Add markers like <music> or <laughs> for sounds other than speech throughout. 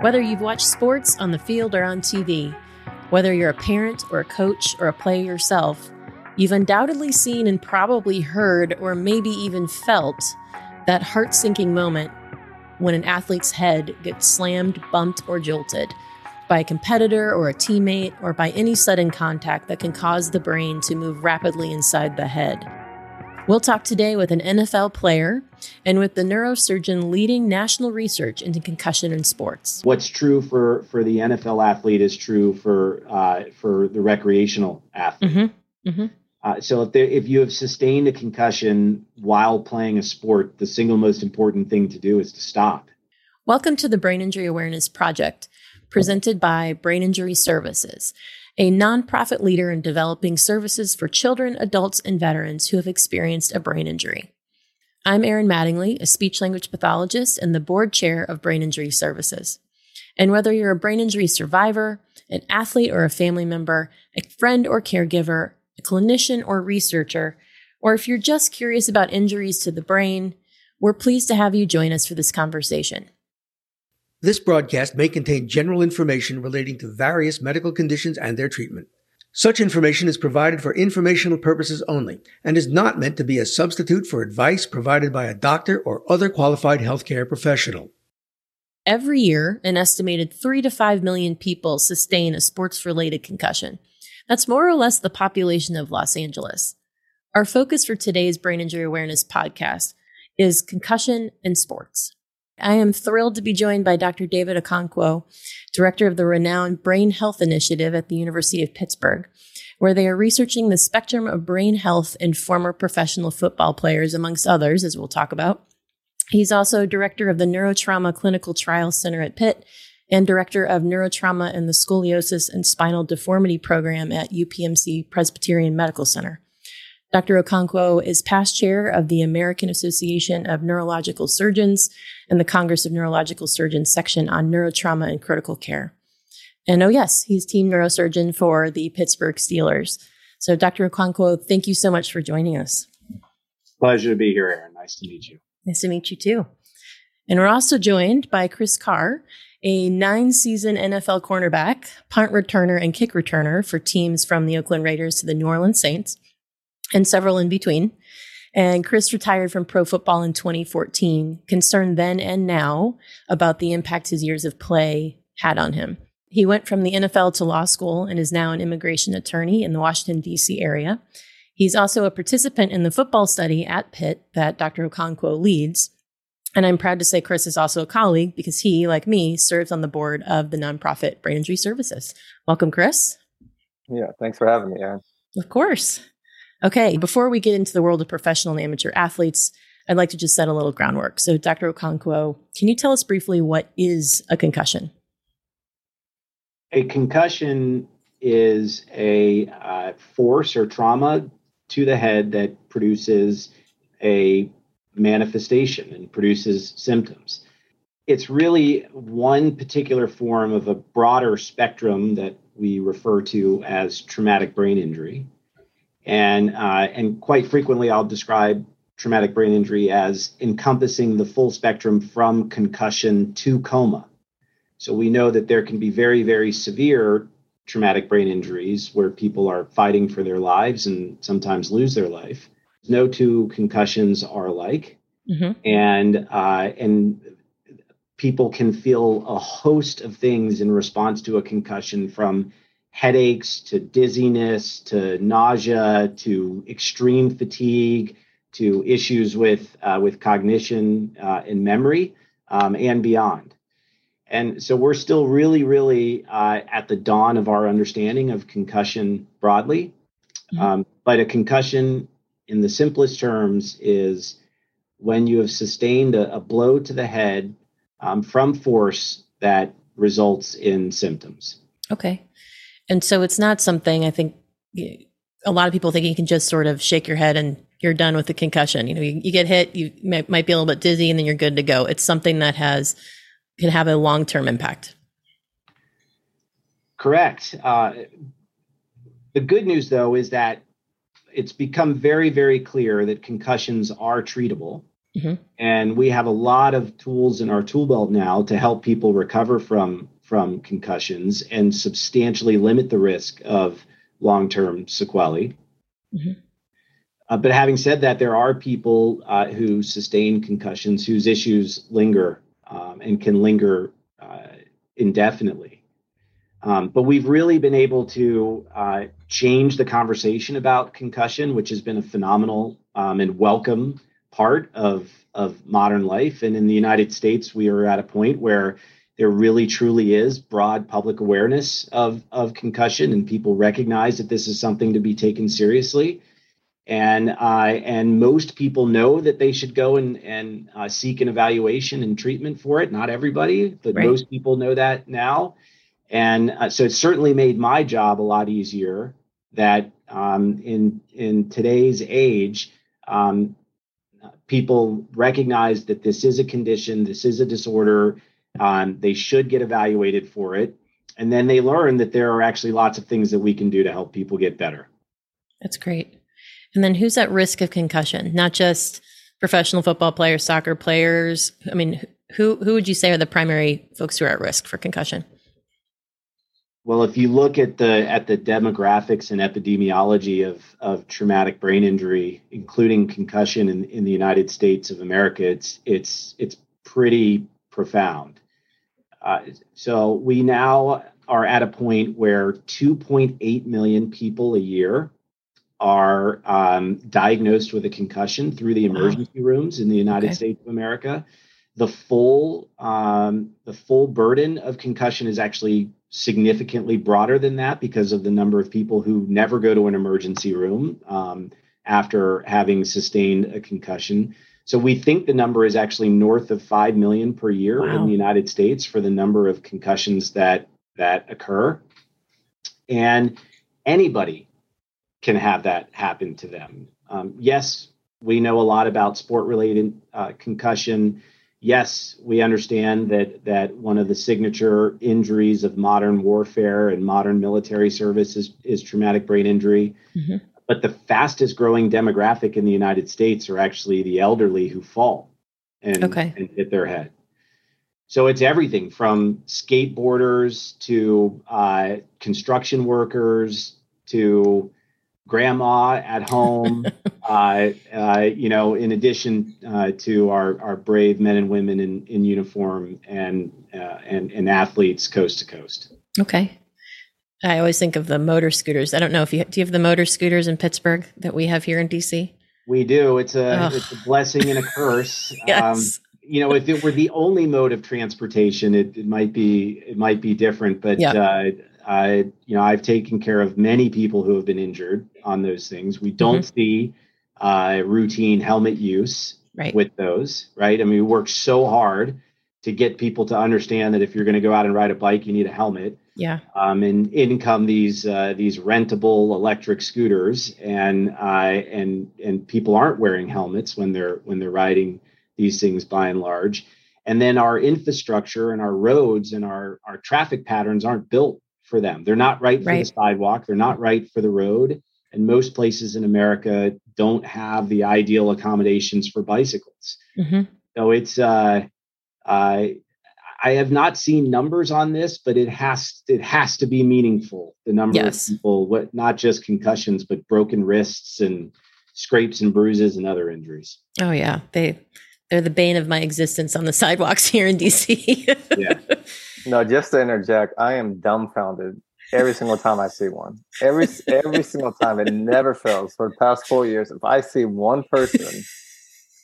Whether you've watched sports on the field or on TV, whether you're a parent or a coach or a player yourself, you've undoubtedly seen and probably heard or maybe even felt that heart sinking moment when an athlete's head gets slammed, bumped, or jolted by a competitor or a teammate or by any sudden contact that can cause the brain to move rapidly inside the head. We'll talk today with an NFL player and with the neurosurgeon leading national research into concussion in sports. What's true for, for the NFL athlete is true for uh, for the recreational athlete. Mm-hmm. Mm-hmm. Uh, so if, there, if you have sustained a concussion while playing a sport, the single most important thing to do is to stop. Welcome to the Brain Injury Awareness Project, presented by Brain Injury Services a nonprofit leader in developing services for children, adults, and veterans who have experienced a brain injury. I'm Erin Mattingly, a speech language pathologist and the board chair of Brain Injury Services. And whether you're a brain injury survivor, an athlete or a family member, a friend or caregiver, a clinician or researcher, or if you're just curious about injuries to the brain, we're pleased to have you join us for this conversation. This broadcast may contain general information relating to various medical conditions and their treatment. Such information is provided for informational purposes only and is not meant to be a substitute for advice provided by a doctor or other qualified healthcare professional. Every year, an estimated 3 to 5 million people sustain a sports related concussion. That's more or less the population of Los Angeles. Our focus for today's Brain Injury Awareness podcast is concussion in sports. I am thrilled to be joined by Dr. David Okonkwo, director of the renowned Brain Health Initiative at the University of Pittsburgh, where they are researching the spectrum of brain health in former professional football players, amongst others, as we'll talk about. He's also director of the Neurotrauma Clinical Trial Center at Pitt and director of neurotrauma and the scoliosis and spinal deformity program at UPMC Presbyterian Medical Center. Dr. Okonkwo is past chair of the American Association of Neurological Surgeons and the Congress of Neurological Surgeons section on neurotrauma and critical care. And oh, yes, he's team neurosurgeon for the Pittsburgh Steelers. So, Dr. Okonkwo, thank you so much for joining us. Pleasure to be here, Erin. Nice to meet you. Nice to meet you too. And we're also joined by Chris Carr, a nine season NFL cornerback, punt returner, and kick returner for teams from the Oakland Raiders to the New Orleans Saints and several in between. And Chris retired from pro football in 2014, concerned then and now about the impact his years of play had on him. He went from the NFL to law school and is now an immigration attorney in the Washington, D.C. area. He's also a participant in the football study at Pitt that Dr. Okonkwo leads. And I'm proud to say Chris is also a colleague because he, like me, serves on the board of the nonprofit Brain Injury Services. Welcome, Chris. Yeah, thanks for having me, Erin. Of course. Okay, before we get into the world of professional and amateur athletes, I'd like to just set a little groundwork. So, Dr. Okonkwo, can you tell us briefly what is a concussion? A concussion is a uh, force or trauma to the head that produces a manifestation and produces symptoms. It's really one particular form of a broader spectrum that we refer to as traumatic brain injury. And, uh, and quite frequently, I'll describe traumatic brain injury as encompassing the full spectrum from concussion to coma. So we know that there can be very, very severe traumatic brain injuries where people are fighting for their lives and sometimes lose their life. No two concussions are alike, mm-hmm. and uh, and people can feel a host of things in response to a concussion, from headaches to dizziness to nausea to extreme fatigue to issues with uh, with cognition uh, and memory um, and beyond. And so we're still really, really uh, at the dawn of our understanding of concussion broadly. Mm-hmm. Um, but a concussion, in the simplest terms, is when you have sustained a, a blow to the head um, from force that results in symptoms. Okay. And so it's not something I think a lot of people think you can just sort of shake your head and you're done with the concussion. You know, you, you get hit, you may, might be a little bit dizzy, and then you're good to go. It's something that has can have a long term impact. Correct. Uh, the good news, though, is that it's become very, very clear that concussions are treatable. Mm-hmm. And we have a lot of tools in our tool belt now to help people recover from from concussions and substantially limit the risk of long-term sequelae. Mm-hmm. Uh, but having said that, there are people uh, who sustain concussions whose issues linger um, and can linger uh, indefinitely. Um, but we've really been able to uh, change the conversation about concussion, which has been a phenomenal um, and welcome part of of modern life. And in the United States, we are at a point where there really truly is broad public awareness of of concussion, and people recognize that this is something to be taken seriously. And uh, and most people know that they should go and and uh, seek an evaluation and treatment for it. Not everybody, but right. most people know that now. And uh, so it certainly made my job a lot easier. That um, in in today's age, um, people recognize that this is a condition, this is a disorder. Um, they should get evaluated for it, and then they learn that there are actually lots of things that we can do to help people get better. That's great. And then who's at risk of concussion? Not just professional football players, soccer players. I mean, who who would you say are the primary folks who are at risk for concussion? Well, if you look at the at the demographics and epidemiology of of traumatic brain injury, including concussion in, in the United States of America, it's it's it's pretty profound. Uh, so we now are at a point where 2.8 million people a year are um, diagnosed with a concussion through the emergency wow. rooms in the United okay. States of America. The full um, the full burden of concussion is actually significantly broader than that because of the number of people who never go to an emergency room um, after having sustained a concussion. So we think the number is actually north of 5 million per year wow. in the United States for the number of concussions that that occur. And anybody can have that happen to them. Um, yes, we know a lot about sport related uh, concussion yes, we understand that that one of the signature injuries of modern warfare and modern military service is, is traumatic brain injury. Mm-hmm. But the fastest growing demographic in the United States are actually the elderly who fall and, okay. and hit their head. So it's everything from skateboarders to uh, construction workers to grandma at home. <laughs> uh, uh, you know, in addition uh, to our, our brave men and women in, in uniform and, uh, and and athletes coast to coast. Okay. I always think of the motor scooters. I don't know if you do you have the motor scooters in Pittsburgh that we have here in DC. We do. It's a Ugh. it's a blessing and a <laughs> curse. yes. Um, you know, if it were the only mode of transportation, it, it might be it might be different. But yeah. uh, I, you know, I've taken care of many people who have been injured on those things. We don't mm-hmm. see uh, routine helmet use right. with those, right? I mean, we work so hard to get people to understand that if you're going to go out and ride a bike, you need a helmet. Yeah. Um, and in come these uh, these rentable electric scooters, and uh, and and people aren't wearing helmets when they're when they're riding these things by and large. And then our infrastructure and our roads and our our traffic patterns aren't built for them. They're not right for right. the sidewalk. They're not right for the road. And most places in America don't have the ideal accommodations for bicycles. Mm-hmm. So it's uh, I I have not seen numbers on this, but it has it has to be meaningful. The number yes. of people, what not just concussions, but broken wrists and scrapes and bruises and other injuries. Oh yeah, they they're the bane of my existence on the sidewalks here in DC. yeah. No, just to interject, I am dumbfounded every single time I see one. Every every single time, it never fails. For the past four years, if I see one person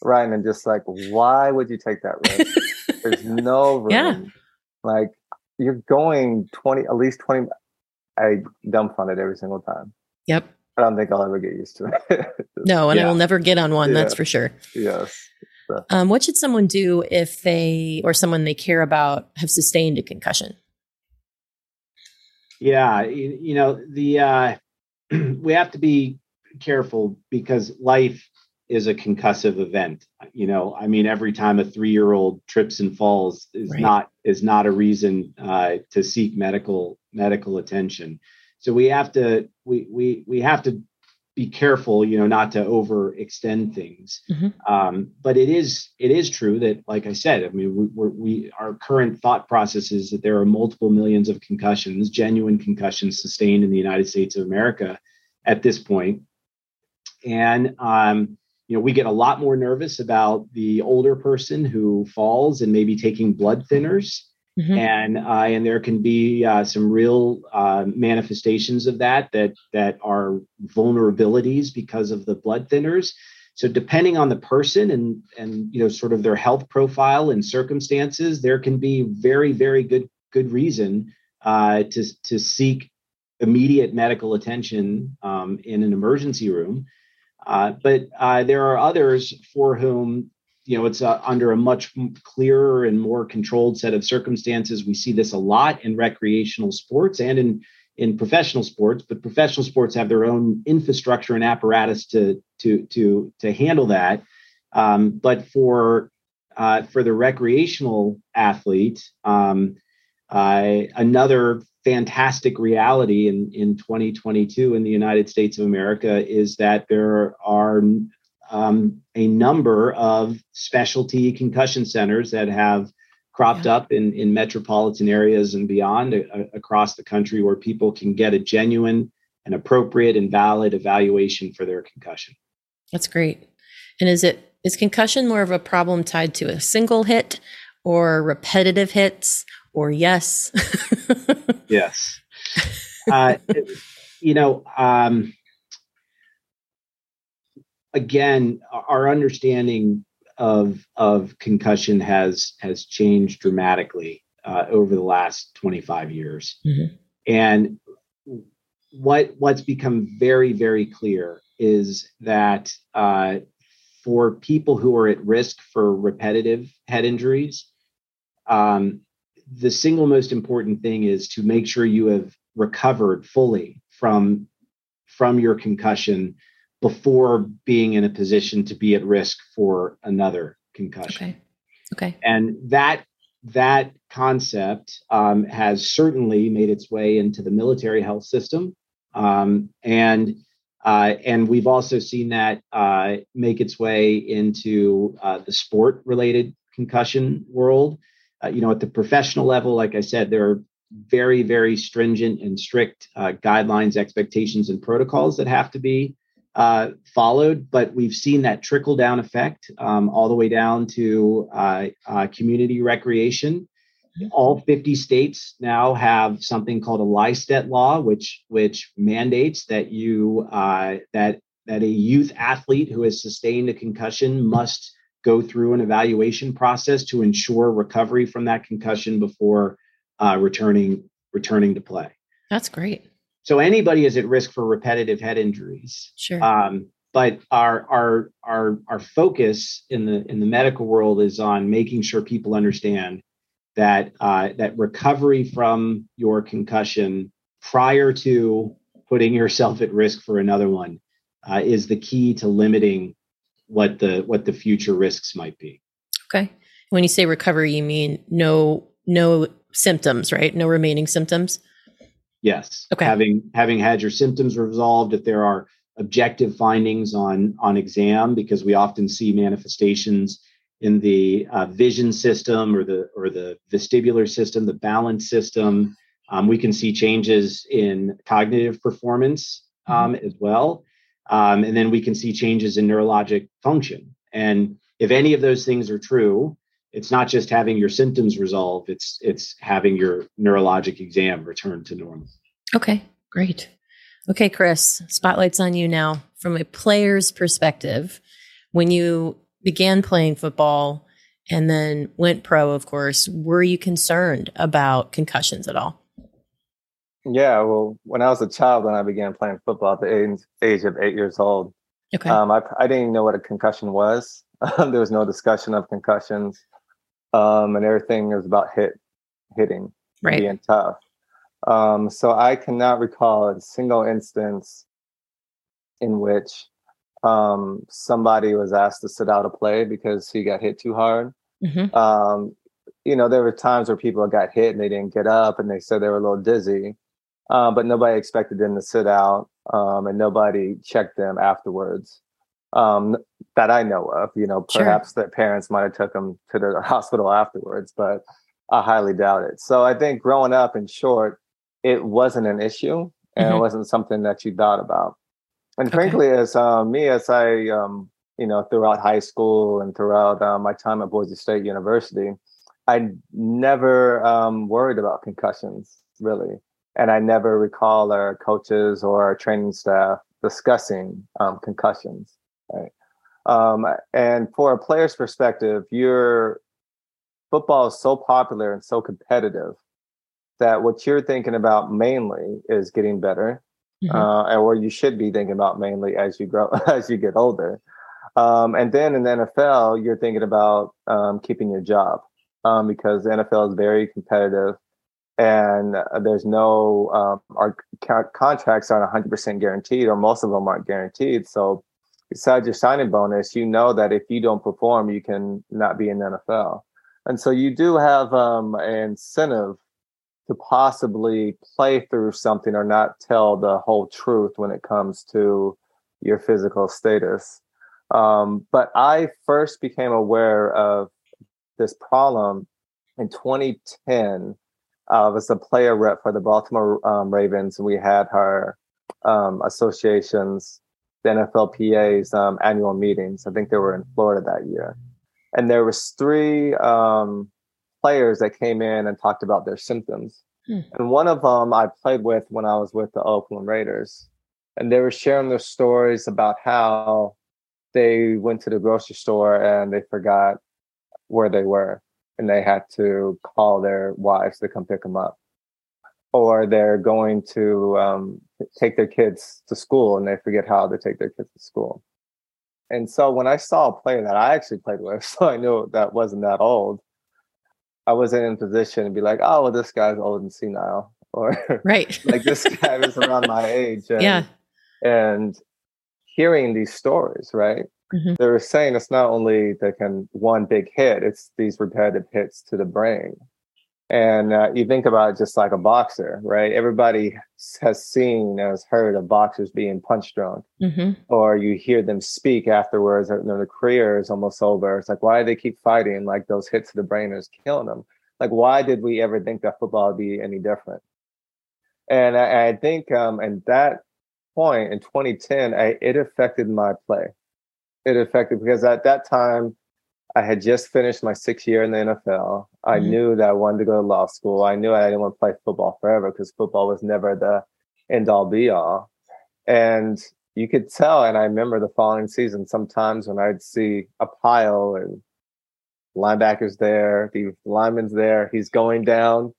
riding and just like, why would you take that risk? There's no <laughs> room. Yeah. Like you're going twenty, at least twenty. I dumbfounded every single time. Yep. I don't think I'll ever get used to it. <laughs> no, and yeah. I will never get on one. Yeah. That's for sure. Yes. Um, what should someone do if they or someone they care about have sustained a concussion? Yeah, you, you know the uh, <clears throat> we have to be careful because life is a concussive event. You know, I mean, every time a three-year-old trips and falls is right. not is not a reason uh, to seek medical medical attention. So we have to we we we have to be careful, you know, not to overextend things. Mm-hmm. Um, but it is it is true that, like I said, I mean, we, we're, we our current thought process is that there are multiple millions of concussions, genuine concussions sustained in the United States of America at this point, and um, you know, we get a lot more nervous about the older person who falls and maybe taking blood thinners Mm-hmm. And uh, and there can be uh, some real uh, manifestations of that that that are vulnerabilities because of the blood thinners. So depending on the person and and you know sort of their health profile and circumstances, there can be very very good good reason uh, to to seek immediate medical attention um, in an emergency room. Uh, but uh, there are others for whom you know it's uh, under a much clearer and more controlled set of circumstances we see this a lot in recreational sports and in in professional sports but professional sports have their own infrastructure and apparatus to to to to handle that. Um, but for uh, for the recreational athlete um, uh, another fantastic reality in, in 2022 in the United States of America is that there are um, a number of specialty concussion centers that have cropped yeah. up in, in metropolitan areas and beyond uh, across the country where people can get a genuine and appropriate and valid evaluation for their concussion. That's great. And is it is concussion more of a problem tied to a single hit or repetitive hits or yes? <laughs> yes. Uh, you know, um, again, our understanding of of concussion has has changed dramatically uh, over the last 25 years, mm-hmm. and what what's become very very clear is that uh, for people who are at risk for repetitive head injuries, um, the single most important thing is to make sure you have recovered fully from from your concussion before being in a position to be at risk for another concussion. Okay. Okay. And that that concept um, has certainly made its way into the military health system, um, and uh, and we've also seen that uh, make its way into uh, the sport related concussion world. Uh, you know, at the professional level, like I said, there are very very stringent and strict uh, guidelines, expectations, and protocols that have to be uh, followed, but we've seen that trickle down effect um, all the way down to uh, uh, community recreation. All 50 states now have something called a Lystedt law, which which mandates that you that that a youth athlete who has sustained a concussion must go through an evaluation process to ensure recovery from that concussion before uh, returning returning to play. That's great. So anybody is at risk for repetitive head injuries. Sure. Um, but our our our our focus in the in the medical world is on making sure people understand that uh, that recovery from your concussion prior to putting yourself at risk for another one uh, is the key to limiting what the what the future risks might be. Okay. When you say recovery, you mean no no symptoms, right? No remaining symptoms. Yes. Okay. Having having had your symptoms resolved, if there are objective findings on on exam, because we often see manifestations in the uh, vision system or the or the vestibular system, the balance system. Um, we can see changes in cognitive performance mm-hmm. um, mm-hmm. as well, um, and then we can see changes in neurologic function. And if any of those things are true, it's not just having your symptoms resolve it's it's having your neurologic exam return to normal. Okay great. Okay chris spotlight's on you now. From a player's perspective when you began playing football and then went pro of course were you concerned about concussions at all yeah well when i was a child when i began playing football at the age, age of eight years old okay um, I, I didn't even know what a concussion was <laughs> there was no discussion of concussions um, and everything was about hit hitting, right. being tough. Um, so I cannot recall a single instance in which um, somebody was asked to sit out a play because he got hit too hard. Mm-hmm. Um, you know, there were times where people got hit and they didn't get up and they said they were a little dizzy, uh, but nobody expected them to sit out. um, and nobody checked them afterwards um, that I know of. You know, perhaps sure. their parents might have took them to the <laughs> hospital afterwards, but I highly doubt it. So I think growing up, in short, it wasn't an issue and mm-hmm. it wasn't something that you thought about. And okay. frankly, as uh, me, as I, um, you know, throughout high school and throughout uh, my time at Boise State University, I never um, worried about concussions really, and I never recall our coaches or our training staff discussing um, concussions. Right. Um, and for a player's perspective, your football is so popular and so competitive that what you're thinking about mainly is getting better, mm-hmm. uh, and what you should be thinking about mainly as you grow <laughs> as you get older. Um, and then in the NFL, you're thinking about um, keeping your job um, because the NFL is very competitive, and uh, there's no um, our contracts aren't 100% guaranteed, or most of them aren't guaranteed. So besides your signing bonus, you know that if you don't perform, you can not be in the NFL. And so you do have um, an incentive to possibly play through something or not tell the whole truth when it comes to your physical status. Um, but I first became aware of this problem in 2010. I was a player rep for the Baltimore um, Ravens, and we had our um, associations, the NFLPA's um, annual meetings. I think they were in Florida that year, and there was three um, players that came in and talked about their symptoms. Hmm. And one of them I played with when I was with the Oakland Raiders. And they were sharing their stories about how they went to the grocery store and they forgot where they were and they had to call their wives to come pick them up. Or they're going to um, take their kids to school and they forget how to take their kids to school. And so when I saw a player that I actually played with, <laughs> so I knew that wasn't that old, I wasn't in position to be like, oh, well, this guy's old and senile, <laughs> or right, <laughs> like this guy was around my age. And, yeah, and hearing these stories, right? Mm-hmm. They were saying it's not only the can one big hit; it's these repetitive hits to the brain and uh, you think about it just like a boxer, right? Everybody has seen, has heard of boxers being punch drunk, mm-hmm. or you hear them speak afterwards. Or, you know, the career is almost over. It's like, why do they keep fighting? Like those hits to the brain is killing them. Like, why did we ever think that football would be any different? And I, I think, um, at that point in 2010, I, it affected my play. It affected because at that time I had just finished my sixth year in the NFL. I mm-hmm. knew that I wanted to go to law school. I knew I didn't want to play football forever because football was never the end all be all. And you could tell, and I remember the following season, sometimes when I'd see a pile and linebackers there, the lineman's there, he's going down.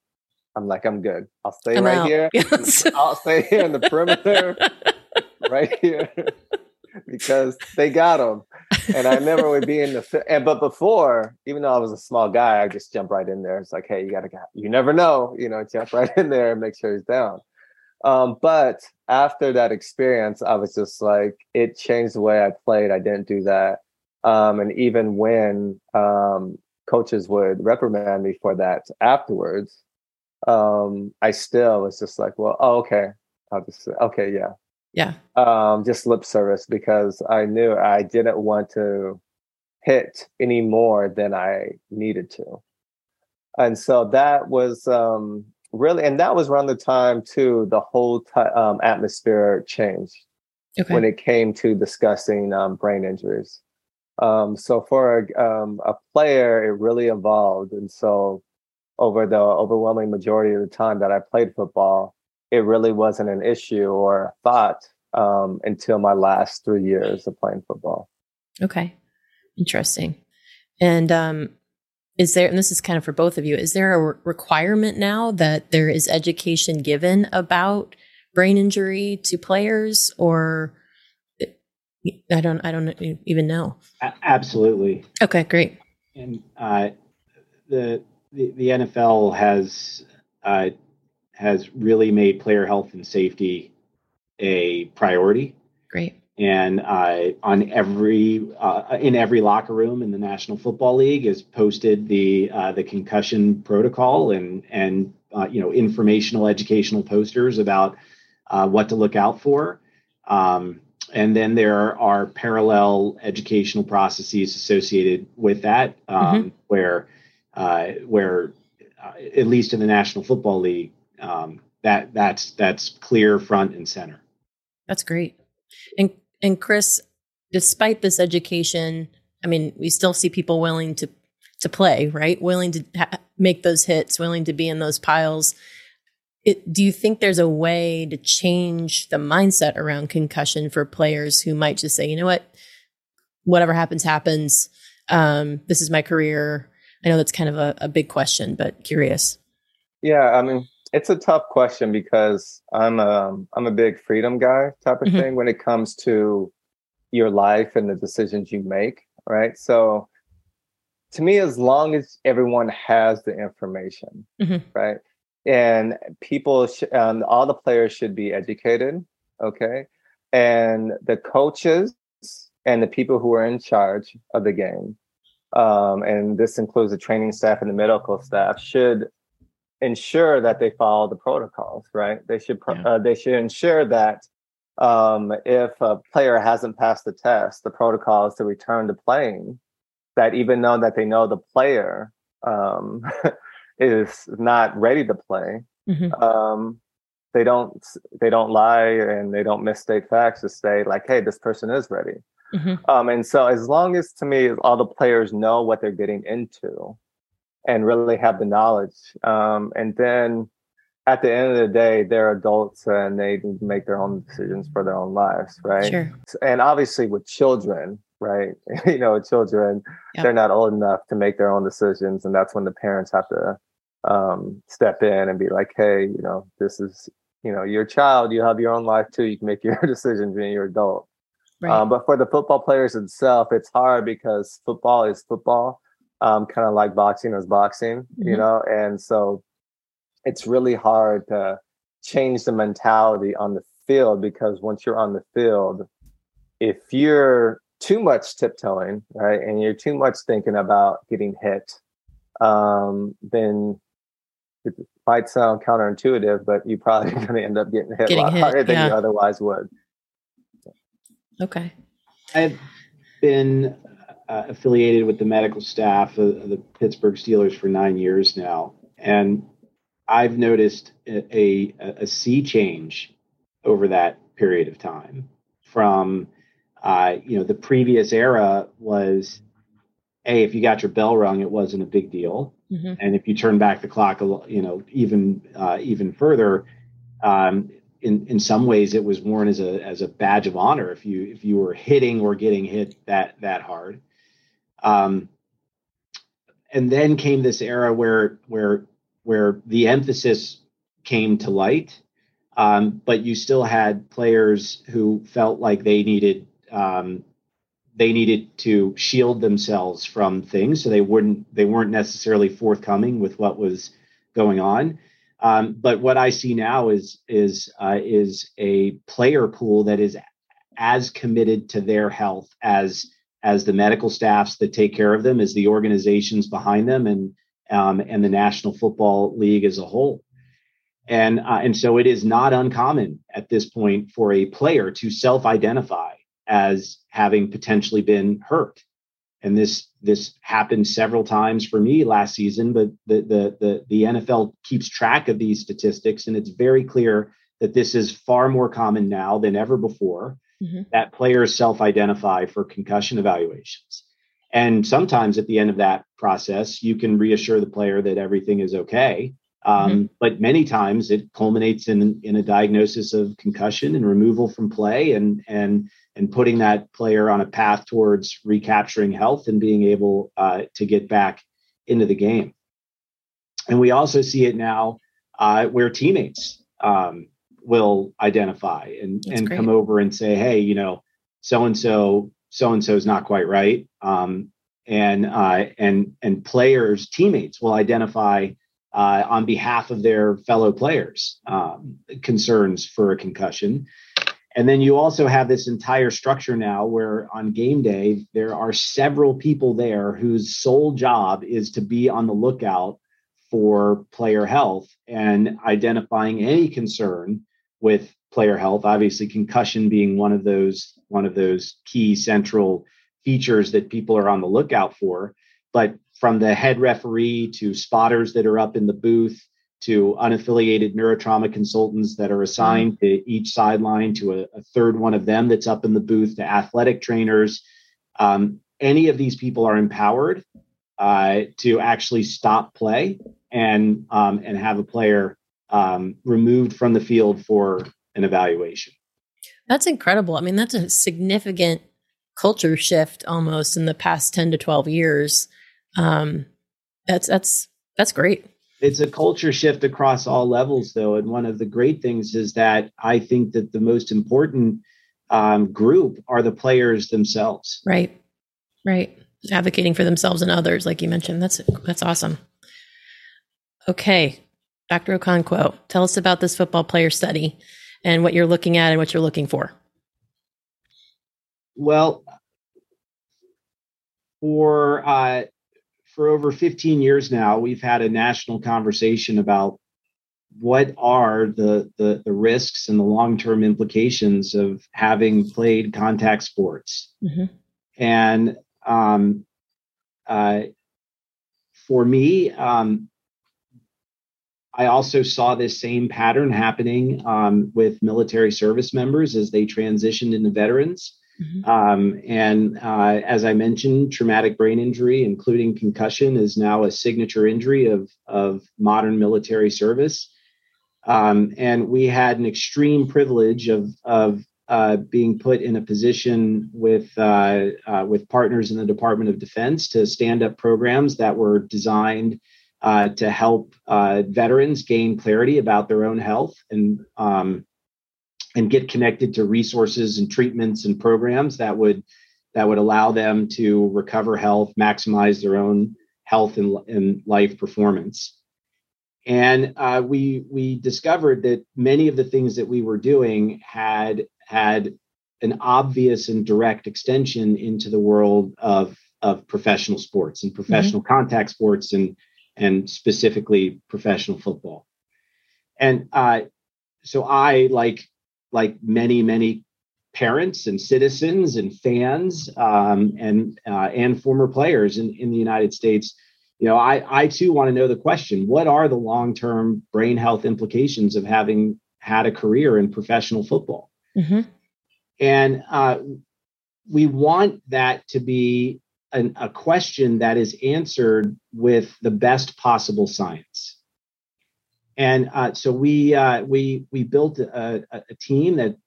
I'm like, I'm good. I'll stay I'm right out. here. <laughs> Yes. I'll stay here in the perimeter, <laughs> right here, because they got him and I remember would be in the and but before, even though I was a small guy, I just jump right in there. It's like, hey, you gotta you never know, you know, jump right in there and make sure he's down. Um, but after that experience, I was just like, it changed the way I played. I didn't do that. Um, and even when um, coaches would reprimand me for that afterwards, um, I still was just like, well, oh, okay. I'll just okay, yeah, yeah. Um, just lip service because I knew I didn't want to hit any more than I needed to. And so that was um, really, and that was around the time too, the whole t- um, atmosphere changed okay. when it came to discussing um, brain injuries. Um, so for a, um, a player, it really evolved. And so over the overwhelming majority of the time that I played football, it really wasn't an issue or a thought um, until my last three years of playing football. Okay, interesting. And um, is there, and this is kind of for both of you, is there a re- requirement now that there is education given about brain injury to players, or I don't, I don't even know. A- absolutely. Okay, great. And uh, the, the the NFL has uh, has really made player health and safety a priority. Great. And uh, on every uh, in every locker room in the National Football League is posted the uh, the concussion protocol and and uh, you know informational educational posters about uh, what to look out for. Um, and then there are parallel educational processes associated with that, um, mm-hmm. where uh, where uh, at least in the National Football League, um, that that's that's clear front and center. That's great. And and Chris, despite this education, I mean, we still see people willing to to play, right? Willing to ha- make those hits, willing to be in those piles. It, do you think there's a way to change the mindset around concussion for players who might just say, you know what, whatever happens, happens. Um, this is my career. I know that's kind of a, a big question, but curious. Yeah, I mean, it's a tough question because I'm a um, I'm a big freedom guy type of mm-hmm. thing when it comes to your life and the decisions you make, right? So to me, as long as everyone has the information, mm-hmm. right? And people, sh- um, all the players should be educated, okay? And the coaches and the people who are in charge of the game, um, and this includes the training staff and the medical staff, should ensure that they follow the protocols, right? They should yeah. uh, they should ensure that um, if a player hasn't passed the test, the protocol is to return to playing that even though that they know the player um, <laughs> is not ready to play, mm-hmm. um, they don't they don't lie and they don't misstate facts to say like, hey, this person is ready. Mm-hmm. Um, and so as long as to me all the players know what they're getting into and really have the knowledge, um, and then at the end of the day, they're adults and they make their own decisions for their own lives, right? Sure. And obviously, with children, right? <laughs> you know, children, yep. they're not old enough to make their own decisions. And that's when the parents have to um, step in and be like, hey, you know, this is, you know, your child, you have your own life too. You can make <laughs> your decisions when you're adult. Right. Um, but for the football players itself, it's hard because football is football, um, kind of like boxing is boxing, mm-hmm. you know? And so it's really hard to change the mentality on the field because once you're on the field, if you're too much tiptoeing, right, and you're too much thinking about getting hit, um, then it might sound counterintuitive, but you're probably <laughs> going to end up getting hit getting a lot hit, harder than yeah. you otherwise would. Okay. I've been uh, affiliated with the medical staff of the Pittsburgh Steelers for nine years now, and I've noticed a, a, a sea change over that period of time from uh, you know, the previous era was, a if you got your bell rung, it wasn't a big deal, mm-hmm. and if you turn back the clock, you know, even uh, even further, um, in in some ways, it was worn as a as a badge of honor if you if you were hitting or getting hit that that hard. Um, and then came this era where where where the emphasis came to light um, but you still had players who felt like they needed um, they needed to shield themselves from things, so they wouldn't they weren't necessarily forthcoming with what was going on. Um, but what I see now is is uh, is a player pool that is as committed to their health as as the medical staffs that take care of them, as the organizations behind them, and um, and the National Football League as a whole. And uh, and so it is not uncommon at this point for a player to self-identify as having potentially been hurt. And this this happened several times for me last season, but the the the, the NFL keeps track of these statistics, and it's very clear that this is far more common now than ever before. Mm-hmm. That players self-identify for concussion evaluations. And sometimes at the end of that process, you can reassure the player that everything is okay. Um, mm-hmm. But many times it culminates in in a diagnosis of concussion and removal from play, and and and putting that player on a path towards recapturing health and being able uh, to get back into the game. And we also see it now uh, where teammates um, will identify and, and come over and say, hey, you know, so and so, so and so is not quite right. Um, and uh, and and players, teammates will identify uh, on behalf of their fellow players um, concerns for a concussion and then you also have this entire structure now where on game day, there are several people there whose sole job is to be on the lookout for player health and identifying any concern with player health. Obviously, concussion being one of those one of those key central features that people are on the lookout for. But from the head referee to spotters that are up in the booth to unaffiliated neurotrauma consultants that are assigned to each sideline to a, a, third one of them that's up in the booth to athletic trainers. Um, any of these people are empowered uh, to actually stop play and um, and have a player um, removed from the field for an evaluation. That's incredible. I mean, that's a significant culture shift almost in the past 10 to 12 years. Um, that's that's that's great. It's a culture shift across all levels, though, and one of the great things is that I think that the most important um, group are the players themselves. Right, right. Advocating for themselves and others, like you mentioned. That's that's awesome. Okay, Dr. Okonkwo, tell us about this football player study and what you're looking at and what you're looking for. Well, for uh, for over 15 years now, we've had a national conversation about what are the the, the risks and the long term implications of having played contact sports, mm-hmm. and um, uh, for me, um, I also saw this same pattern happening um, with military service members as they transitioned into veterans. Mm-hmm. Um, and uh, as I mentioned, traumatic brain injury, including concussion, is now a signature injury of, of modern military service. Um, and we had an extreme privilege of, of uh, being put in a position with uh, uh with partners in the Department of Defense to stand up programs that were designed uh, to help uh, veterans gain clarity about their own health and um, and get connected to resources and treatments and programs that would that would allow them to recover health, maximize their own health and, and life performance. And uh, we we discovered that many of the things that we were doing had had an obvious and direct extension into the world of of professional sports and professional mm-hmm. contact sports and and specifically professional football. And uh, so I like like many many parents and citizens and fans um, and uh, and former players in, in the United States. You know, I I too want to know the question: What are the long term brain health implications of having had a career in professional football? Mm-hmm. And uh, we want that to be an, a question that is answered with the best possible science. And uh, so we uh, we we built a, a, team that,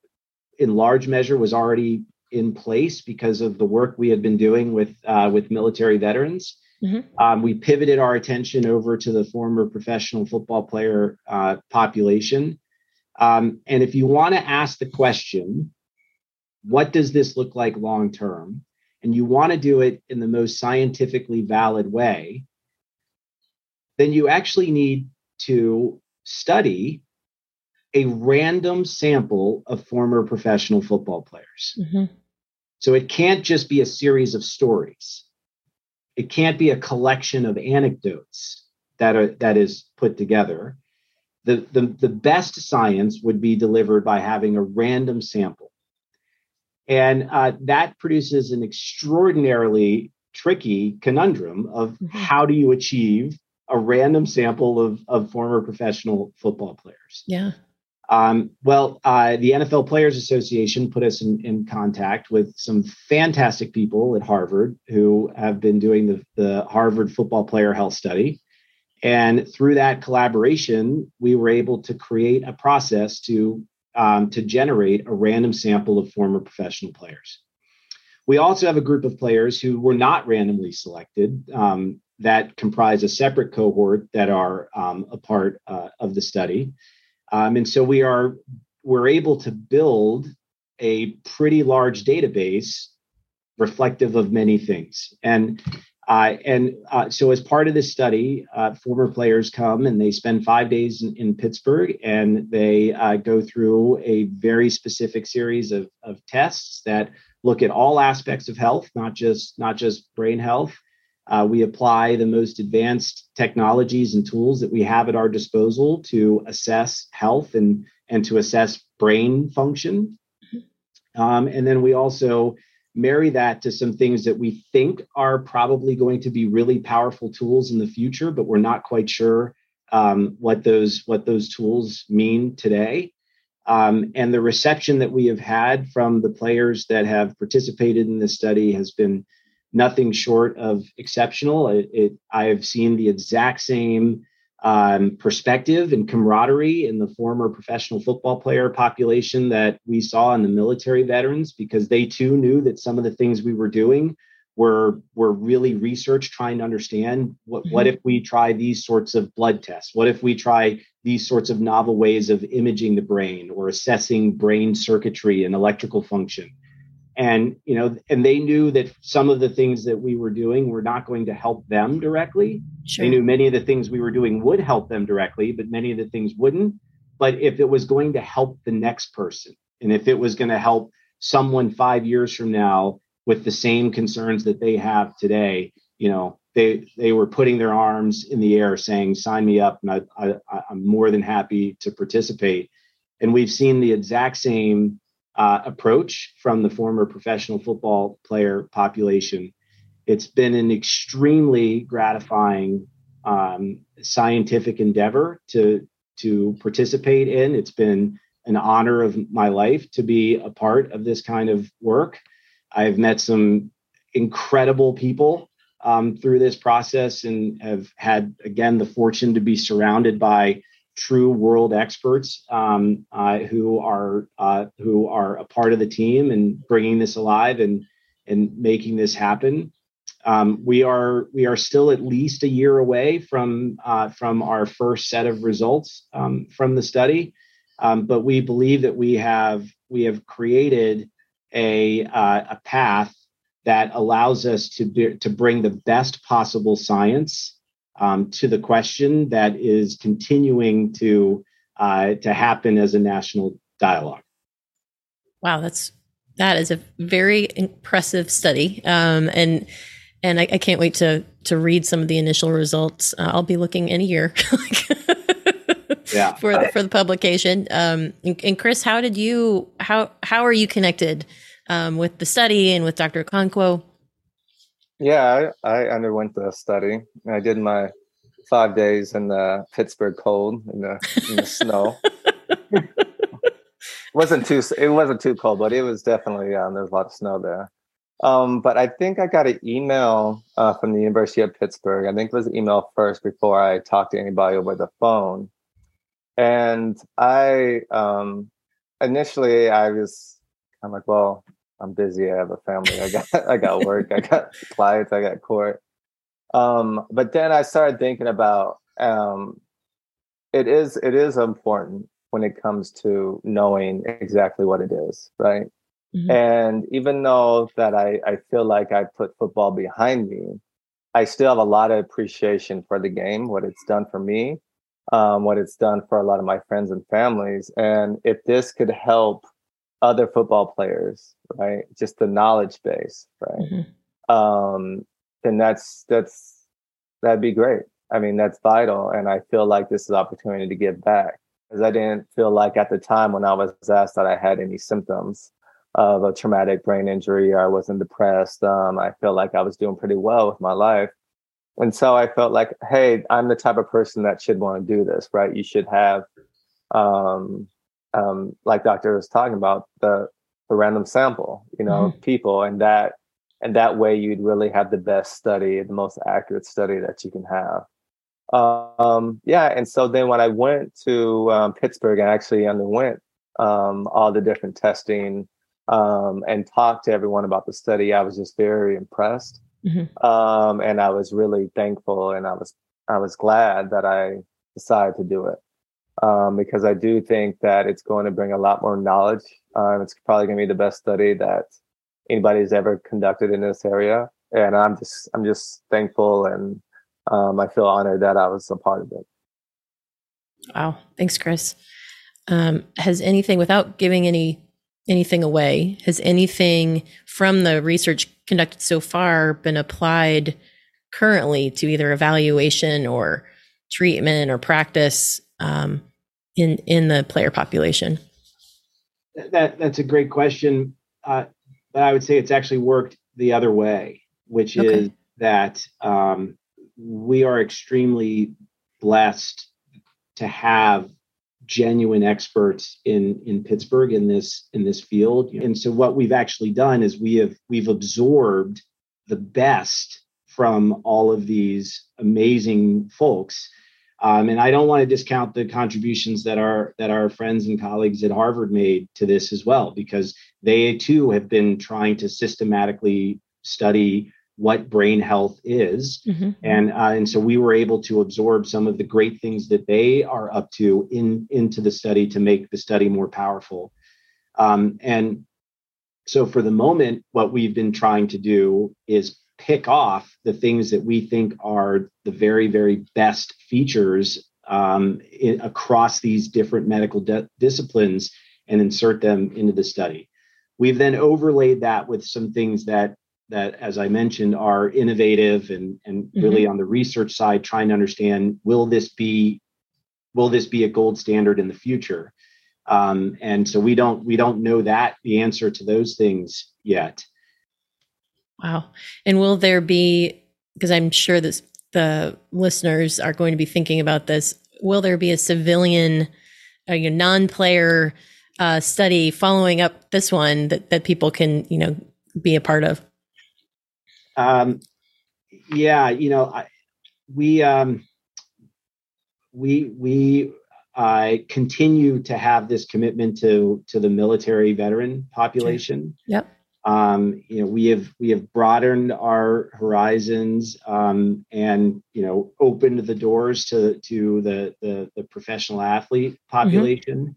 in large measure, was already in place because of the work we had been doing with uh, with military veterans. Mm-hmm. Um, we pivoted our attention over to the former professional football player uh, population. Um, and if you want to ask the question, what does this look like long term? And you want to do it in the most scientifically valid way, then you actually need to study a random sample of former professional football players. Mm-hmm. So it can't just be a series of stories. It can't be a collection of anecdotes that are that is put together. The, the, the best science would be delivered by having a random sample. And uh, that produces an extraordinarily tricky conundrum of mm-hmm. how do you achieve a random sample of, of former professional football players. Yeah. Um, well, uh, the NFL Players Association put us in, in, contact with some fantastic people at Harvard who have been doing the, the Harvard Football Player Health Study. And through that collaboration, we were able to create a process to um, to generate a random sample of former professional players. We also have a group of players who were not randomly selected um, that comprise a separate cohort that are um, a part uh, of the study. Um, and so we are we're able to build a pretty large database reflective of many things. And uh, and uh, so, as part of this study, uh, former players come and they spend five days in, in Pittsburgh and they uh, go through a very specific series of, of tests that look at all aspects of health, not just not just brain health. Uh, we apply the most advanced technologies and tools that we have at our disposal to assess health and and to assess brain function. Um, and then we also marry that to some things that we think are probably going to be really powerful tools in the future, but we're not quite sure um, what those what those tools mean today. Um, and the reception that we have had from the players that have participated in this study has been nothing short of exceptional. It, it I have seen the exact same um, perspective and camaraderie in the former professional football player population that we saw in the military veterans because they too knew that some of the things we were doing were were really research trying to understand what mm-hmm. what if we try these sorts of blood tests what if we try these sorts of novel ways of imaging the brain or assessing brain circuitry and electrical function and you know and they knew that some of the things that we were doing were not going to help them directly. Sure. they knew many of the things we were doing would help them directly but many of the things wouldn't. But if it was going to help the next person and if it was going to help someone 5 years from now with the same concerns that they have today you know they they were putting their arms in the air saying sign me up and I, I i'm more than happy to participate. And we've seen the exact same uh, approach from the former professional football player population. It's been an extremely gratifying um, scientific endeavor to to participate in. It's been an honor of my life to be a part of this kind of work. I've met some incredible people um, through this process and have had again the fortune to be surrounded by true world experts um, uh, who are uh, who are a part of the team and bringing this alive and and making this happen. Um, we are we are still at least a year away from uh, from our first set of results um, from the study, um, but we believe that we have we have created a uh, a path that allows us to be, to bring the best possible science um, to the question that is continuing to uh, to happen as a national dialogue. Wow, that's that is a very impressive study, um, and and I, I, can't wait to to read some of the initial results. Uh, I'll be looking in a year. <laughs> yeah. for the, for the publication. Um, and, and, Chris, how did you how how are you connected um, with the study and with Dr. Okonkwo? Yeah, I, I underwent the study. I did my five days in the Pittsburgh cold in the, in the snow. <laughs> wasn't too it wasn't too cold, but it was definitely um, there was a lot of snow there. Um, but I think I got an email uh, from the University of Pittsburgh. I think it was an email first before I talked to anybody over the phone. And I um, initially I was I'm like, well, I'm busy. I have a family. I got <laughs> I got work. I got clients. I got court. Um, but then I started thinking about um, it is it is important when it comes to knowing exactly what it is, right? Mm-hmm. And even though that I, I feel like I put football behind me, I still have a lot of appreciation for the game, what it's done for me, um, what it's done for a lot of my friends and families. And if this could help other football players, right? Just the knowledge base, right? Mm-hmm. Um, then that's that's that'd be great. I mean, that's vital, and I feel like this is opportunity to give back because I didn't feel like at the time when I was asked that I had any symptoms of a traumatic brain injury or I wasn't depressed. Um, I feel like I was doing pretty well with my life. And so I felt like, hey, I'm the type of person that should want to do this, right? You should have um, um, like Doctor was talking about, the the random sample, you know, mm-hmm. people, and that and that way you'd really have the best study, the most accurate study that you can have. Um, yeah, and so then when I went to um, Pittsburgh, and actually underwent um, all the different testing um, and talked to everyone about the study. I was just very impressed, mm-hmm. Um, and I was really thankful, and I was I was glad that I decided to do it um, because I do think that it's going to bring a lot more knowledge. Um, it's probably going to be the best study that anybody's ever conducted in this area, and I'm just I'm just thankful and um, I feel honored that I was a part of it. Wow, thanks, Chris. Um, has anything, without giving any anything away, has anything from the research conducted so far been applied currently to either evaluation or treatment or practice um, in in the player population? that that's a great question, uh, but I would say it's actually worked the other way, which okay. is that um, we are extremely blessed to have genuine experts in in Pittsburgh in this in this field. And so what we've actually done is we have we've absorbed the best from all of these amazing folks. Um, and I don't want to discount the contributions that our that our friends and colleagues at Harvard made to this as well, because they too have been trying to systematically study what brain health is mm-hmm. and uh, and so we were able to absorb some of the great things that they are up to in into the study to make the study more powerful um, and so for the moment what we've been trying to do is pick off the things that we think are the very very best features um, in, across these different medical de- disciplines and insert them into the study we've then overlaid that with some things that that, as I mentioned, are innovative and and mm-hmm. really on the research side, trying to understand will this be will this be a gold standard in the future? Um, and so we don't we don't know that the answer to those things yet. Wow! And will there be because I'm sure this the listeners are going to be thinking about this. Will there be a civilian, a non-player uh, study following up this one that that people can you know be a part of? Um, yeah, you know, I, we um, we we uh, continue to have this commitment to to the military veteran population. Yep. Um, you know, we have we have broadened our horizons um, and you know opened the doors to to the the, the professional athlete mm-hmm. population. Mm-hmm.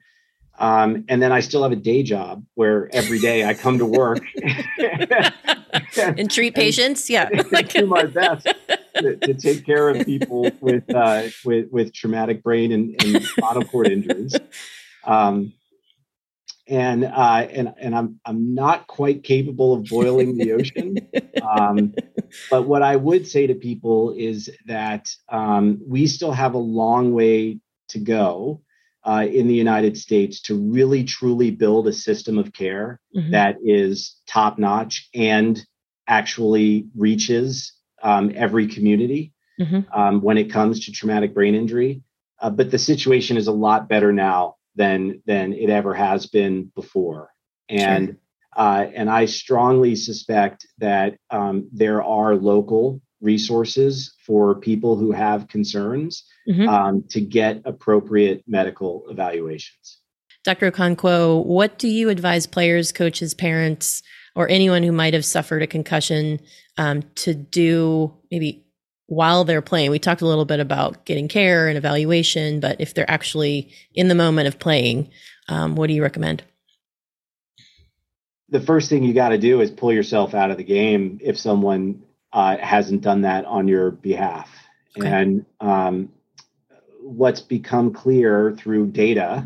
Um, and then I still have a day job where every day I come to work <laughs> and treat <laughs> patients. Yeah, <laughs> do my best to, to, take care of people with uh, with with traumatic brain and, and spinal cord injuries. Um, and uh, and and I'm I'm not quite capable of boiling the ocean. <laughs> Um, but what I would say to people is that um, we still have a long way to go uh, in the United States to really truly build a system of care mm-hmm. that is top notch and actually reaches um, every community mm-hmm. um, when it comes to traumatic brain injury. Uh, but the situation is a lot better now than than it ever has been before, and sure. uh, and I strongly suspect that um, there are local resources for people who have concerns mm-hmm. um, to get appropriate medical evaluations. Dr. Okonkwo, what do you advise players, coaches, parents, or anyone who might have suffered a concussion um, to do maybe while they're playing? We talked a little bit about getting care and evaluation, but if they're actually in the moment of playing, um, what do you recommend? The first thing you got to do is pull yourself out of the game if someone uh, hasn't done that on your behalf. Okay. And um, what's become clear through data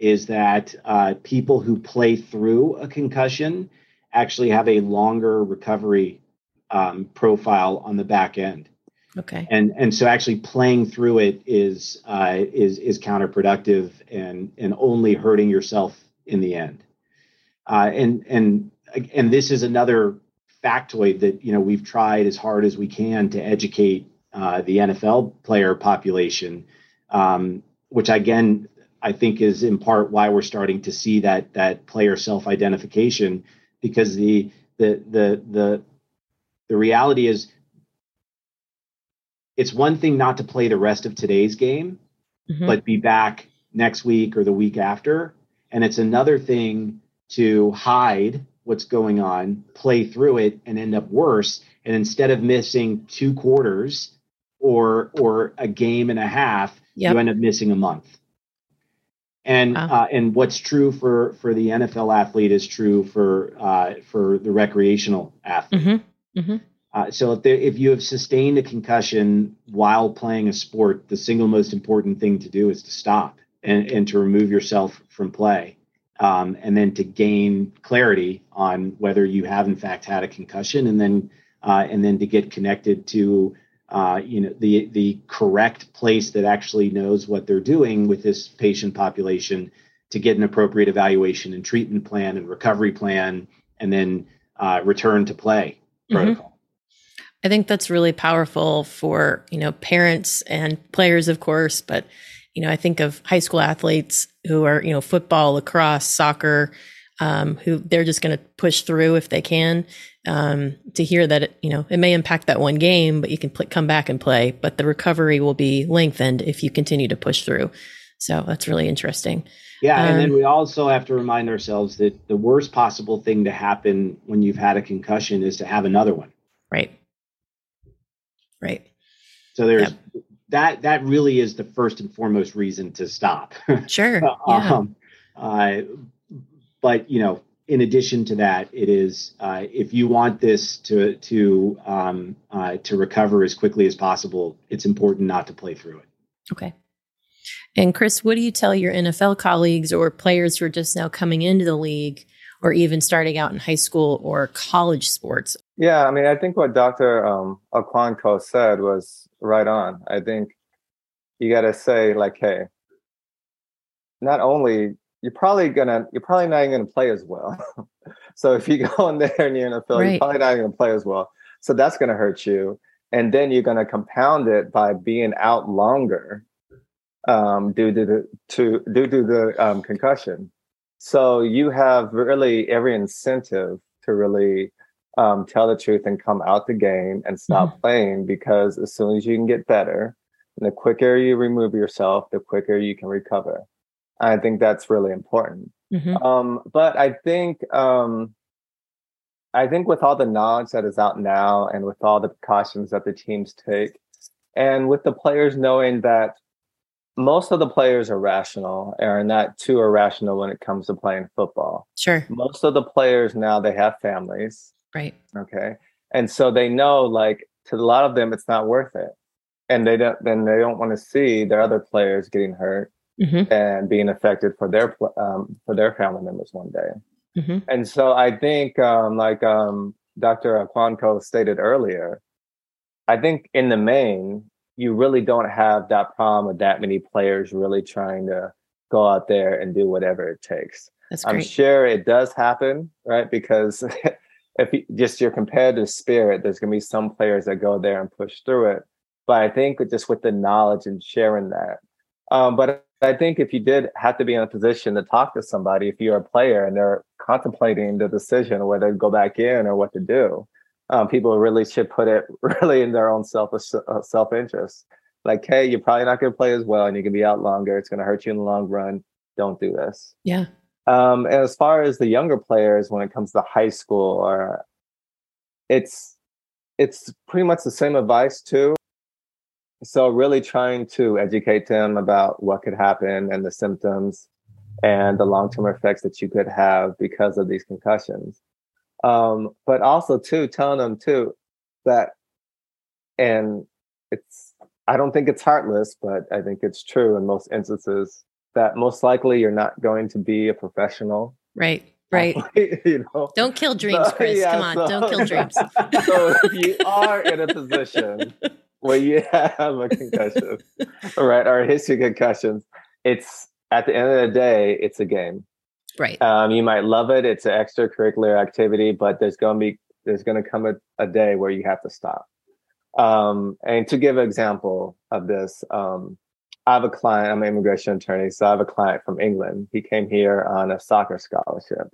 is that uh, people who play through a concussion actually have a longer recovery um, profile on the back end. Okay. And and so actually playing through it is uh, is is counterproductive and and only hurting yourself in the end. Uh, and and and this is another factoid that you know we've tried as hard as we can to educate uh, the NFL player population, um, which again I think is in part why we're starting to see that that player self identification because the the the the the reality is it's one thing not to play the rest of today's game, mm-hmm. but be back next week or the week after, and it's another thing to hide what's going on, play through it, and end up worse. And instead of missing two quarters or or a game and a half, yep. you end up missing a month. And wow. uh, and what's true for for the NFL athlete is true for uh, for the recreational athlete. Mm-hmm. Mm-hmm. Uh, so if, there, if you have sustained a concussion while playing a sport, the single most important thing to do is to stop and, and to remove yourself from play um, and then to gain clarity on whether you have in fact had a concussion, and then uh, and then to get connected to uh, you know the the correct place that actually knows what they're doing with this patient population to get an appropriate evaluation and treatment plan and recovery plan, and then uh, return to play mm-hmm. protocol. I think that's really powerful for you know parents and players, of course, but you know I think of high school athletes who are you know football, lacrosse, soccer, um, who they're just going to push through if they can. Um, to hear that it, you know it may impact that one game, but you can pl- come back and play. But the recovery will be lengthened if you continue to push through. So that's really interesting. Yeah, um, and then um, we also have to remind ourselves that the worst possible thing to happen when you've had a concussion is to have another one. Right. Right. So there's yep. that. That really is the first and foremost reason to stop. <laughs> Sure. yeah. um, uh, but you know, in addition to that, it is uh, if you want this to to um, uh, to recover as quickly as possible, it's important not to play through it. Okay. And Chris, what do you tell your NFL colleagues or players who are just now coming into the league or even starting out in high school or college sports? Yeah, I mean, I think what Dr. Um, Okonkwo said was right on. I think you got to say, like, hey, not only you're probably gonna, you're probably not even gonna play as well. <laughs> so if you go in there and you're in the NFL, right. you're probably not even gonna play as well. So that's gonna hurt you, and then you're gonna compound it by being out longer um, due to the to due to the um, concussion. So you have really every incentive to really um, tell the truth and come out the game and stop mm-hmm. playing because as soon as you can get better, and the quicker you remove yourself, the quicker you can recover. I think that's really important. Mm-hmm. Um, but I think um, I think with all the knowledge that is out now, and with all the precautions that the teams take, and with the players knowing that most of the players are rational are not too irrational when it comes to playing football. Sure. Most of the players now they have families. Right. Okay. And so they know like to a lot of them it's not worth it. And they don't then they don't want to see their other players getting hurt mm-hmm. and being affected for their um, for their family members one day. Mm-hmm. And so I think um, like um, Dr. Okonkwo stated earlier, I think in the main you really don't have that problem with that many players really trying to go out there and do whatever it takes. I'm sure it does happen, right? Because <laughs> if you, just your competitive spirit, there's going to be some players that go there and push through it. But I think just with the knowledge and sharing that. Um, but I think if you did have to be in a position to talk to somebody, if you're a player and they're contemplating the decision whether to go back in or what to do, um, people really should put it <laughs> really in their own self uh, self interest. Like, hey, you're probably not going to play as well, and you can be out longer. It's going to hurt you in the long run. Don't do this. Yeah. Um, and as far as the younger players, when it comes to high school, or it's it's pretty much the same advice too. So really trying to educate them about what could happen and the symptoms and the long term effects that you could have because of these concussions um, but also too telling them too that and it's i don't think it's heartless but i think it's true in most instances that most likely you're not going to be a professional. Right <laughs> right. You know? Don't kill dreams chris. yeah, come on so, don't kill dreams. <laughs> so if you are in a position where you have a concussion <laughs> right or a history of concussions it's at the end of the day it's a game Right. Um, you might love it. It's an extracurricular activity, but there's going to be there's going to come a, a, day where you have to stop. Um, and to give an example of this, um, I have a client. I'm an immigration attorney, so I have a client from England. He came here on a soccer scholarship,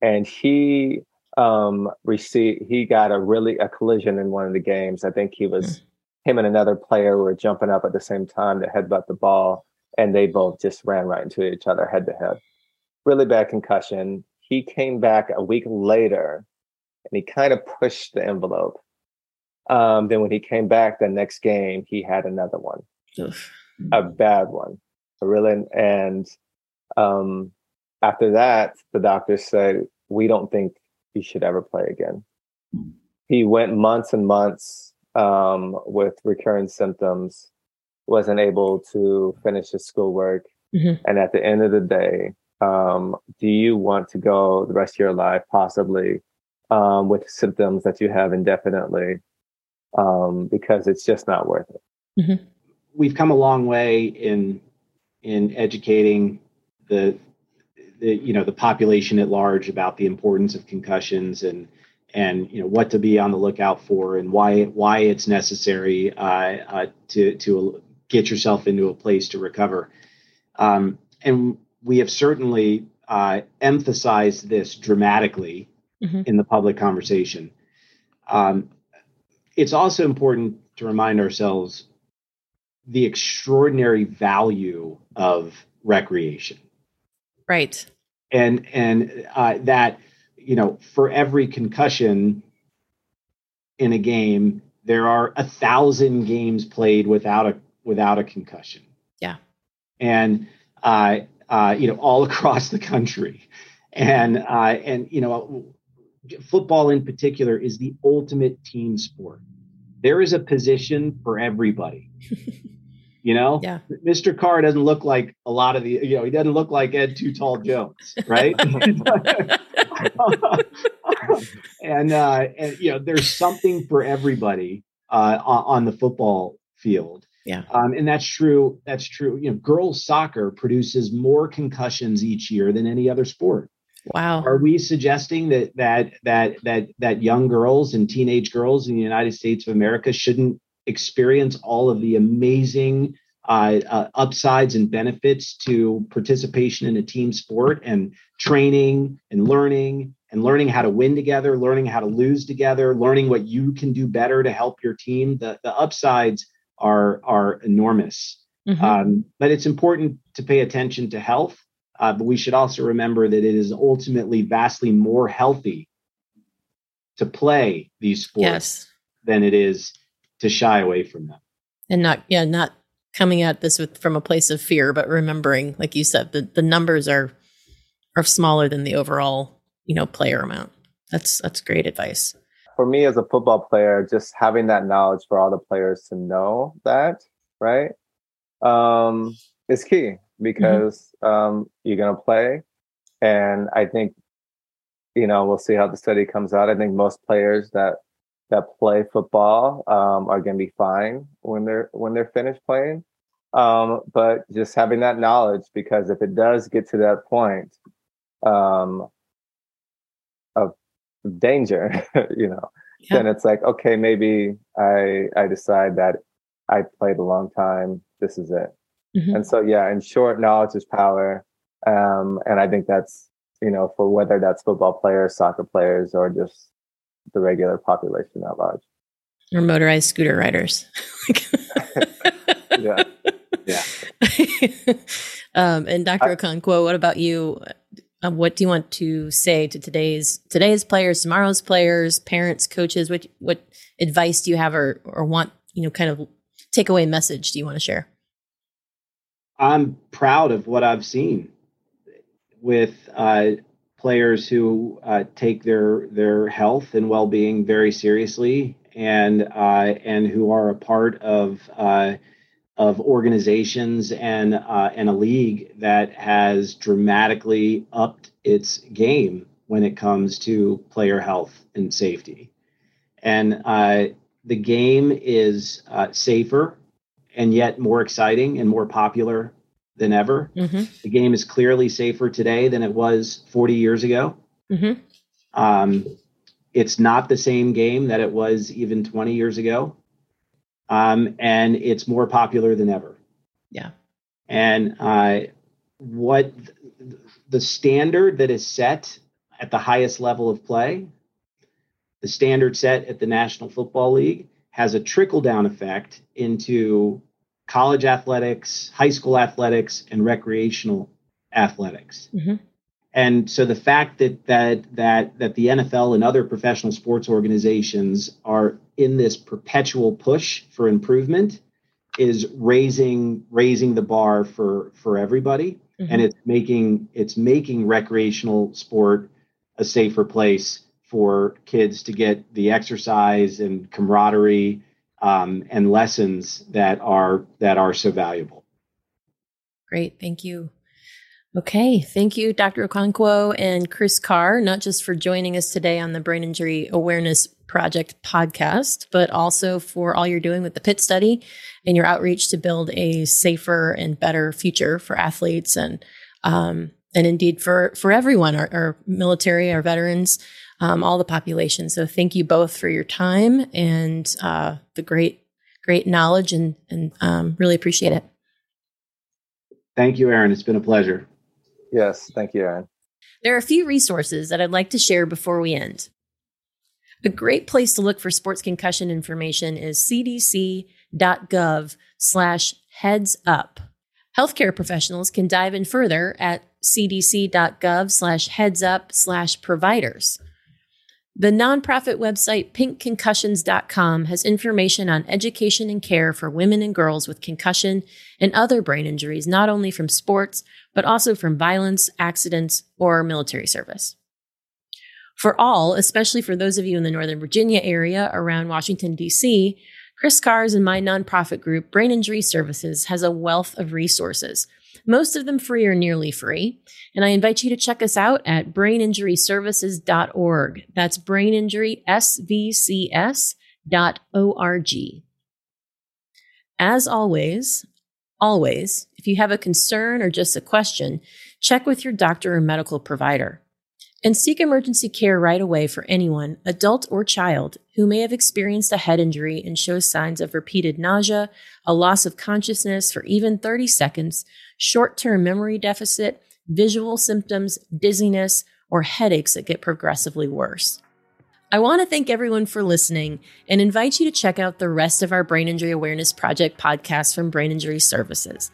and he um, received he got a really a collision in one of the games. I think he was mm-hmm. him and another player were jumping up at the same time to headbutt the ball, and they both just ran right into each other head to head really bad concussion. He came back a week later and he kind of pushed the envelope. Um, then when he came back the next game, he had another one, a bad one, a really, and um, after that, the doctor said, "We don't think he should ever play again." He went months and months um, with recurring symptoms, wasn't able to finish his schoolwork, mm-hmm. and at the end of the day, um, do you want to go the rest of your life possibly um, with symptoms that you have indefinitely um, because it's just not worth it mm-hmm. we've come a long way in in educating the the you know the population at large about the importance of concussions and and you know what to be on the lookout for and why why it's necessary uh, uh, to to get yourself into a place to recover. Um, and we have certainly uh, emphasized this dramatically mm-hmm. in the public conversation. Um, it's also important to remind ourselves the extraordinary value of recreation. Right. And and uh, that you know for every concussion in a game, there are a thousand games played without a without a concussion. Yeah. And uh, uh, you know all <laughs> across the country, and uh, and you know football in particular is the ultimate team sport. There is a position for everybody. <laughs> You know, yeah. Mr. Carr doesn't look like a lot of the, you know, he doesn't look like Ed Too Tall Jones, right? <laughs> and uh, and you know, there's something for everybody uh, on, on the football field. Yeah. Um, and that's true. That's true. You know, girls soccer produces more concussions each year than any other sport. Wow. Are we suggesting that that that that that young girls and teenage girls in the United States of America shouldn't experience all of the amazing uh, uh, upsides and benefits to participation in a team sport and training and learning and learning how to win together, learning how to lose together, learning what you can do better to help your team. The, the upsides are, are enormous. Mm-hmm. Um, but it's important to pay attention to health. Uh, but we should also remember that it is ultimately vastly more healthy to play these sports yes. than it is to shy away from them and not yeah not coming at this with from a place of fear but remembering like you said the, the numbers are are smaller than the overall you know player amount that's that's great advice for me as a football player just having that knowledge for all the players to know that right um is key because mm-hmm. um you're gonna play and i think you know we'll see how the study comes out i think most players that that play football um, are going to be fine when they're when they're finished playing. Um, but just having that knowledge, because if it does get to that point um, danger, <laughs> you know, yeah. then it's like, okay, maybe I I decide that I played a long time. This is it. Mm-hmm. And so, yeah, in short, knowledge is power. Um, and I think that's you know for whether that's football players, soccer players, or just the regular population at large. Or motorized scooter riders. <laughs> yeah. <laughs> Yeah. um, and Dr. I, Okonkwo, what about you? Um, what do you want to say to today's today's players, tomorrow's players, parents, coaches? What what advice do you have, or or want you know, kind of takeaway message do you want to share? I'm proud of what I've seen with uh, players who uh, take their their health and well being very seriously and uh, and who are a part of uh, of organizations and uh, and a league that has dramatically upped its game when it comes to player health and safety, and uh, the game is uh, safer and yet more exciting and more popular than ever. Mm-hmm. The game is clearly safer today than it was 40 years ago. Mm-hmm. Um, it's not the same game that it was even 20 years ago. Um, and it's more popular than ever. Yeah. And uh, what the standard that is set at the highest level of play, the standard set at the National Football League, has a trickle down effect into college athletics, high school athletics, and recreational athletics. Mm-hmm. And so the fact that that that that the NFL and other professional sports organizations are in this perpetual push for improvement is raising raising the bar for for everybody mm-hmm. and it's making it's making recreational sport a safer place for kids to get the exercise and camaraderie um, and lessons that are that are so valuable. Great, thank you. Okay, thank you, Dr. Okonkwo and Chris Carr, not just for joining us today on the Brain Injury Awareness Project podcast, but also for all you're doing with the PIT study and your outreach to build a safer and better future for athletes and um, and indeed for, for everyone, our, our military, our veterans, um, all the population. So thank you both for your time and uh, the great, great knowledge and, and um, really appreciate it. Thank you, Erin. It's been a pleasure. Yes, thank you, Erin. There are a few resources that I'd like to share before we end. A great place to look for sports concussion information is cdc.gov slash heads up. Healthcare professionals can dive in further at cdc.gov slash heads up slash providers. The nonprofit website pinkconcussions.com has information on education and care for women and girls with concussion and other brain injuries, not only from sports, but also from violence, accidents, or military service. For all, especially for those of you in the Northern Virginia area around Washington, D.C., Chris Carr's and my nonprofit group, Brain Injury Services, has a wealth of resources most of them free or nearly free. And I invite you to check us out at braininjuryservices.org. That's braininjurysvcs.org. As always, always, if you have a concern or just a question, check with your doctor or medical provider. And seek emergency care right away for anyone, adult or child, who may have experienced a head injury and shows signs of repeated nausea, a loss of consciousness for even 30 seconds, short term memory deficit, visual symptoms, dizziness, or headaches that get progressively worse. I want to thank everyone for listening and invite you to check out the rest of our Brain Injury Awareness Project podcast from Brain Injury Services.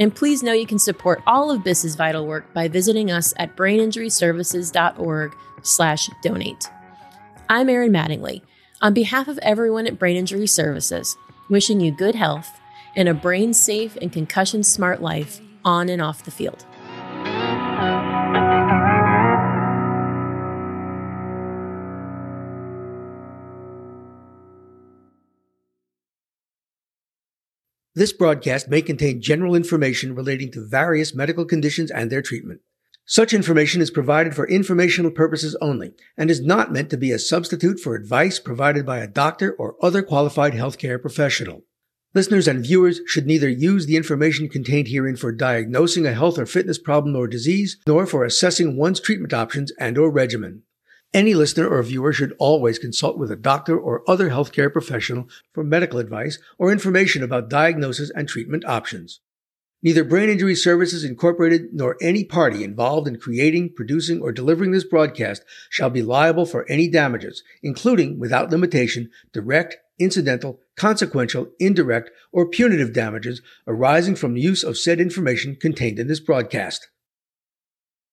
And please know you can support all of BIS's vital work by visiting us at braininjuryservices.org slash donate. I'm Erin Mattingly. On behalf of everyone at Brain Injury Services, wishing you good health and a brain safe and concussion smart life on and off the field. This broadcast may contain general information relating to various medical conditions and their treatment. Such information is provided for informational purposes only and is not meant to be a substitute for advice provided by a doctor or other qualified healthcare professional. Listeners and viewers should neither use the information contained herein for diagnosing a health or fitness problem or disease, nor for assessing one's treatment options and or regimen. Any listener or viewer should always consult with a doctor or other healthcare professional for medical advice or information about diagnosis and treatment options. Neither Brain Injury Services Incorporated nor any party involved in creating, producing, or delivering this broadcast shall be liable for any damages, including, without limitation, direct, incidental, consequential, indirect, or punitive damages arising from the use of said information contained in this broadcast.